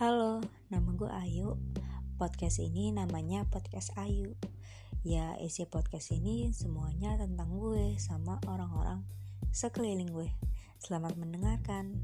Halo, nama gue Ayu. Podcast ini namanya Podcast Ayu. Ya, isi podcast ini semuanya tentang gue sama orang-orang sekeliling gue. Selamat mendengarkan.